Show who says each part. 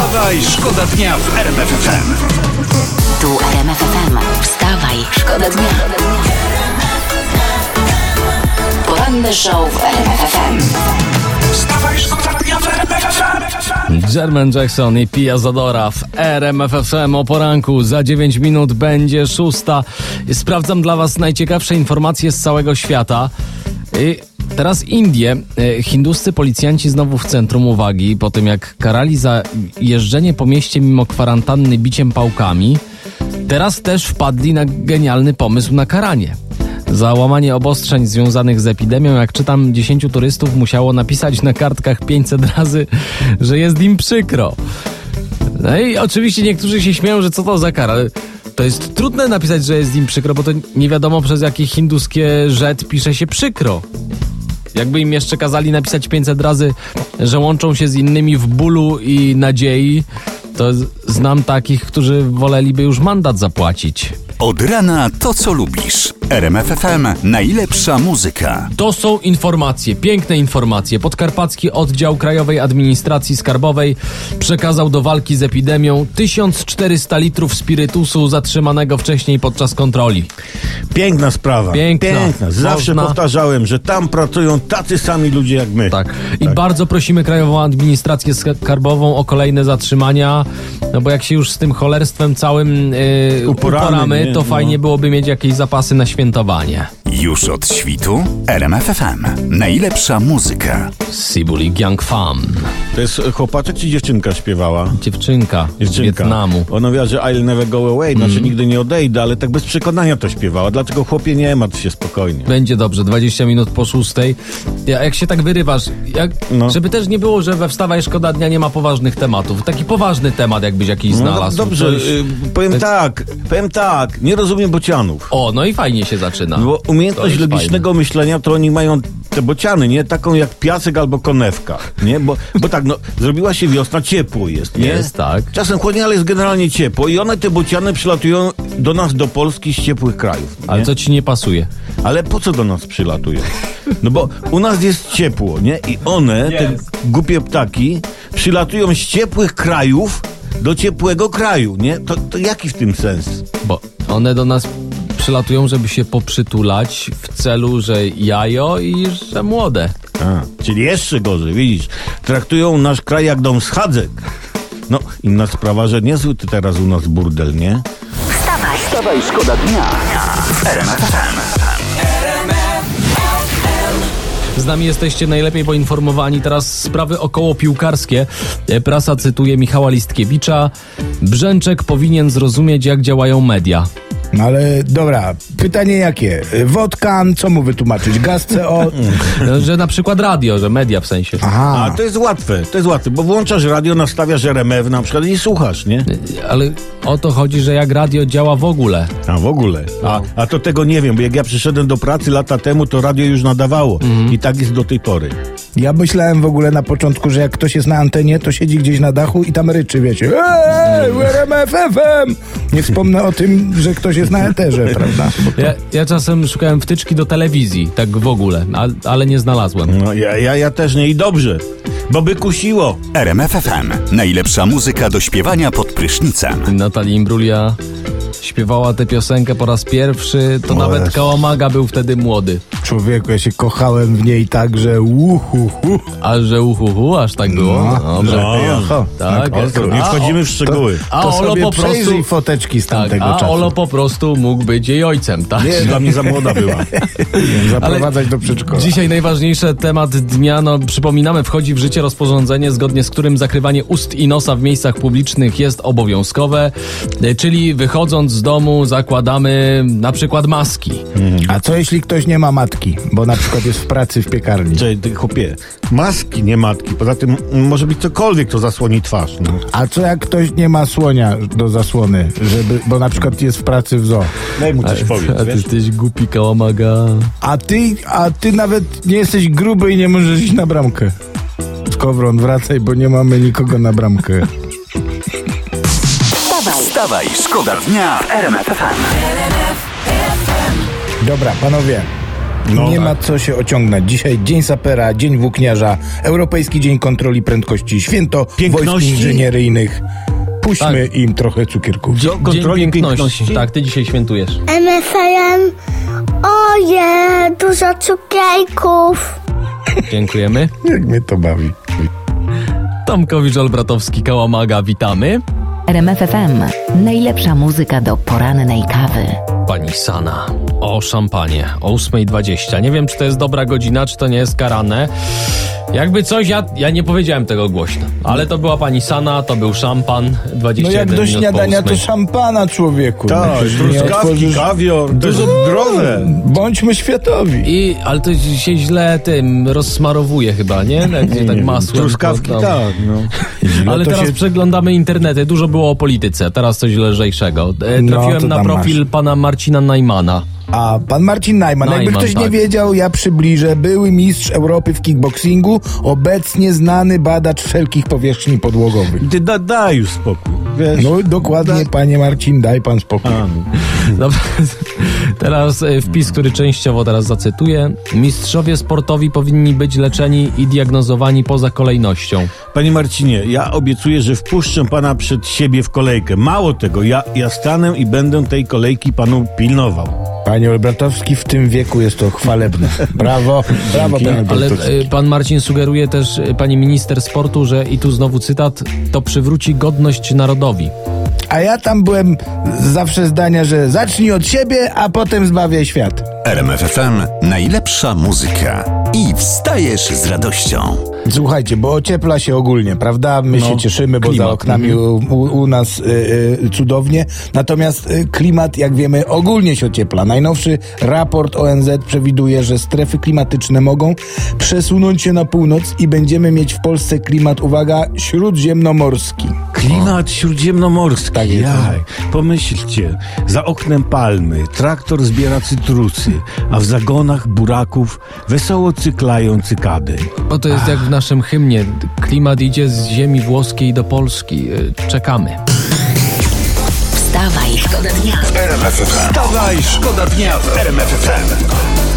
Speaker 1: Wstawaj, szkoda dnia w RMF FM.
Speaker 2: Tu RMF FM. Wstawaj, szkoda dnia. Poranny show w RMF FM.
Speaker 1: Wstawaj, szkoda dnia w RMF FM.
Speaker 3: Jermaine Jackson i Pia Zadora w RMFFM o poranku. Za 9 minut będzie szósta. Sprawdzam dla Was najciekawsze informacje z całego świata. I teraz Indie. E, Hinduscy policjanci znowu w centrum uwagi po tym, jak karali za jeżdżenie po mieście mimo kwarantanny biciem pałkami. Teraz też wpadli na genialny pomysł na karanie. Za łamanie obostrzeń związanych z epidemią, jak czytam, 10 turystów musiało napisać na kartkach 500 razy, że jest im przykro. No i oczywiście niektórzy się śmieją, że co to za kara. To jest trudne napisać, że jest im przykro, bo to nie wiadomo przez jakie hinduskie rzet pisze się przykro. Jakby im jeszcze kazali napisać 500 razy, że łączą się z innymi w bólu i nadziei, to znam takich, którzy woleliby już mandat zapłacić.
Speaker 1: Od rana to, co lubisz. RMF FM. Najlepsza muzyka.
Speaker 3: To są informacje, piękne informacje. Podkarpacki Oddział Krajowej Administracji Skarbowej przekazał do walki z epidemią 1400 litrów spirytusu zatrzymanego wcześniej podczas kontroli.
Speaker 4: Piękna sprawa.
Speaker 3: Piękna.
Speaker 4: Zawsze
Speaker 3: Można-
Speaker 4: powtarzałem, że tam pracują tacy sami ludzie jak my.
Speaker 3: Tak. I bardzo prosimy Krajową Administrację Skarbową o kolejne zatrzymania, no bo jak się już z tym cholerstwem całym yy,
Speaker 4: Uporamy,
Speaker 3: uporamy, to
Speaker 4: No.
Speaker 3: fajnie byłoby mieć jakieś zapasy na świętowanie.
Speaker 1: Już od świtu. RMF FM. Najlepsza muzyka.
Speaker 3: Sibuli Fam.
Speaker 4: To jest chłopaczek czy dziewczynka śpiewała?
Speaker 3: Dziewczynka, z
Speaker 4: Dziewczynka.
Speaker 3: Wietnamu.
Speaker 4: Ona mówiła, że I'll never go away, znaczy nigdy nie odejdę, ale tak bez przekonania to śpiewała. Dlaczego chłopie nie martw się spokojnie?
Speaker 3: Będzie dobrze, 20 minut po szóstej. Ja, jak się tak wyrywasz, jak,
Speaker 4: No.
Speaker 3: żeby też nie było, że we Wstawaj Szkoda Dnia nie ma poważnych tematów. Taki poważny temat jakbyś jakiś
Speaker 4: No,
Speaker 3: znalazł.
Speaker 4: dobrze,
Speaker 3: Coś-
Speaker 4: y, powiem tak, powiem tak, nie rozumiem bocianów.
Speaker 3: O, no i fajnie się zaczyna.
Speaker 4: Bo umiejętność logicznego myślenia to oni mają te bociany, nie? Taką jak piasek albo konewka, nie? Bo, bo tak, no, zrobiła się wiosna, ciepło jest, nie?
Speaker 3: Jest, tak.
Speaker 4: Czasem chłodnie, ale jest generalnie ciepło i one, te bociany przylatują do nas, do Polski z ciepłych krajów, nie?
Speaker 3: Ale co ci nie pasuje?
Speaker 4: Ale po co do nas przylatują? No bo u nas jest ciepło, nie? I one, te głupie ptaki, przylatują z ciepłych krajów do ciepłego kraju, nie? To, to jaki w tym sens?
Speaker 3: Bo one do nas przylatują, żeby się poprzytulać w celu, że jajo i że młode.
Speaker 4: A, czyli jeszcze gorzej, widzisz. Traktują nasz kraj jak dom schadzek. No, inna sprawa, że niezły ty teraz u nas burdel, nie?
Speaker 2: Wstawaj,
Speaker 1: Wstawaj, szkoda dnia.
Speaker 3: Z nami jesteście najlepiej poinformowani. Teraz sprawy około piłkarskie. Prasa cytuje Michała Listkiewicza. Brzęczek powinien zrozumieć, jak działają media.
Speaker 5: No ale dobra, pytanie jakie? Wodkan, co mu wytłumaczyć? Gaz CO?
Speaker 3: No, Że na przykład radio, że media w sensie.
Speaker 4: A
Speaker 5: Aha.
Speaker 4: to jest łatwe, to jest łatwe, bo włączasz radio, nastawiasz RMF na przykład i słuchasz, nie?
Speaker 3: Ale o to chodzi, że jak radio działa w ogóle.
Speaker 4: A w ogóle. A, a to tego nie wiem, bo jak ja przyszedłem do pracy lata temu, to radio już nadawało. I tak jest do tej pory.
Speaker 5: Ja myślałem w ogóle na początku, że jak ktoś jest na antenie, to siedzi gdzieś na dachu i tam ryczy, wiecie. Eee, RMF FM! Nie wspomnę o tym, że ktoś jest na eterze, prawda? To-
Speaker 3: Ja, ja czasem szukałem wtyczki do telewizji, tak w ogóle, a, ale nie znalazłem.
Speaker 4: No ja, ja, ja też nie i dobrze, bo by kusiło.
Speaker 1: RMF FM. Najlepsza muzyka do śpiewania pod prysznicem.
Speaker 3: Natalia Imbrulia śpiewała tę piosenkę po raz pierwszy, to
Speaker 5: O
Speaker 3: nawet
Speaker 5: Jezu.
Speaker 3: Kałamaga był wtedy młody.
Speaker 5: Człowieku, ja się kochałem w niej tak, że uhuhu.
Speaker 3: A że uhuhu, aż tak było?
Speaker 5: No.
Speaker 3: Dobrze.
Speaker 4: No.
Speaker 5: Oho.
Speaker 3: Tak,
Speaker 4: O,
Speaker 3: jest.
Speaker 4: to nie
Speaker 3: A,
Speaker 4: wchodzimy w szczegóły.
Speaker 3: A
Speaker 5: To
Speaker 3: Olo
Speaker 5: sobie
Speaker 3: po prostu...
Speaker 5: foteczki z
Speaker 3: Tak,
Speaker 5: tamtego
Speaker 3: a
Speaker 5: czasu.
Speaker 3: Olo po prostu mógł być jej ojcem, tak?
Speaker 4: Nie, dla mnie za młoda była.
Speaker 5: Zaprowadzać do przedszkola.
Speaker 3: Dzisiaj najważniejszy temat dnia, no przypominamy, wchodzi w życie rozporządzenie, zgodnie z którym zakrywanie ust i nosa w miejscach publicznych jest obowiązkowe, e, czyli wychodząc z domu zakładamy na przykład maski.
Speaker 5: A co jeśli ktoś nie ma matki, bo na przykład jest w pracy w piekarni?
Speaker 4: Cześć, ty chłopie, maski, nie matki. Poza tym może być cokolwiek, co zasłoni twarz. No.
Speaker 5: A co jak ktoś nie ma słonia do zasłony, żeby, bo na przykład jest w pracy w zoo?
Speaker 4: Daj mu coś
Speaker 3: A
Speaker 4: powiedz,
Speaker 3: ty
Speaker 4: wiesz?
Speaker 3: jesteś głupi kałamaga.
Speaker 5: A ty, a ty nawet nie jesteś gruby i nie możesz iść na bramkę. Skowron, wracaj, bo nie mamy nikogo na bramkę.
Speaker 2: wstawaj,
Speaker 1: Wstawaj, szkoda dnia w RMF FM.
Speaker 5: Dobra, panowie. Nie
Speaker 4: tak.
Speaker 5: ma co się ociągnąć. Dzisiaj Dzień Sapera, Dzień Włókniarza, Europejski Dzień Kontroli Prędkości, Święto
Speaker 4: Piękności?
Speaker 5: Wojsk Inżynieryjnych. Puśćmy
Speaker 3: Tak.
Speaker 5: im trochę cukierków.
Speaker 3: Dzień
Speaker 4: kontroli
Speaker 3: piękności.
Speaker 4: piękności?
Speaker 3: Tak, ty dzisiaj świętujesz.
Speaker 6: MFM. Oje, dużo cukierków.
Speaker 3: Dziękujemy.
Speaker 5: Jak mnie to bawi.
Speaker 3: Tomkowicz Olbratowski, Kałamaga, witamy.
Speaker 2: RMFFM. Najlepsza muzyka do porannej kawy.
Speaker 3: Pani Sana o szampanie o 8.20. Nie wiem, czy to jest dobra godzina, czy to nie jest karane. Jakby coś, ja, ja nie powiedziałem tego głośno, ale to była pani Sana, to był szampan, 21
Speaker 5: No jak do śniadania to
Speaker 3: 8.
Speaker 5: szampana człowieku.
Speaker 4: Tak,
Speaker 5: No,
Speaker 4: truskawki, kawior, to jest zdrowe.
Speaker 5: Bądźmy światowi.
Speaker 3: I, ale to się źle tym rozsmarowuje chyba, nie? Się tak masłem.
Speaker 4: Truskawki tak, no.
Speaker 3: Ale teraz
Speaker 5: się-
Speaker 3: przeglądamy internety, dużo było o polityce, teraz coś lżejszego. E,
Speaker 5: No,
Speaker 3: Trafiłem
Speaker 5: to
Speaker 3: na profil
Speaker 5: masz.
Speaker 3: pana Marcina Najmana.
Speaker 5: A pan Marcin Najman, jakby
Speaker 3: Najman,
Speaker 5: ktoś nie
Speaker 3: tak.
Speaker 5: wiedział, ja przybliżę. Były mistrz Europy w kickboxingu, obecnie znany badacz wszelkich powierzchni podłogowych.
Speaker 4: Ty da, daj już spokój. Wiesz?
Speaker 5: No dokładnie, panie Marcin, daj pan spokój.
Speaker 4: No.
Speaker 3: Dobra, teraz e, wpis, który częściowo teraz zacytuję. Mistrzowie sportowi powinni być leczeni i diagnozowani poza kolejnością.
Speaker 4: Panie Marcinie, ja obiecuję, że wpuszczę pana przed siebie w kolejkę. Mało tego, ja, ja stanę i będę tej kolejki panu pilnował.
Speaker 5: Panie Olbratowski, w tym wieku jest to chwalebne. Brawo, brawo, panie
Speaker 3: Ale e, pan Marcin sugeruje też, e, pani minister sportu, że i tu znowu cytat, to przywróci godność narodowi.
Speaker 5: A ja tam byłem zawsze zdania, że zacznij od siebie, a potem zbawiaj świat.
Speaker 1: RMFFM najlepsza muzyka. I wstajesz z radością.
Speaker 5: Słuchajcie, bo ociepla się ogólnie, prawda? My
Speaker 3: No,
Speaker 5: się cieszymy, bo
Speaker 3: klimat,
Speaker 5: za oknami u, u, u nas y, y, cudownie. Natomiast y, klimat, jak wiemy, ogólnie się ociepla. Najnowszy raport ONZ przewiduje, że strefy klimatyczne mogą przesunąć się na północ i będziemy mieć w Polsce klimat, uwaga, śródziemnomorski.
Speaker 4: Klimat śródziemnomorski.
Speaker 5: Tak jest.
Speaker 4: Jaj, pomyślcie, za oknem palmy, traktor zbiera cytrusy, a w zagonach buraków wesoło cyklają cykady.
Speaker 3: Bo to jest jak w naszym hymnie. Klimat idzie z ziemi włoskiej do Polski. E, Czekamy.
Speaker 2: Wstawaj, szkoda dnia.
Speaker 1: Wstawaj, szkoda dnia w RMFFM.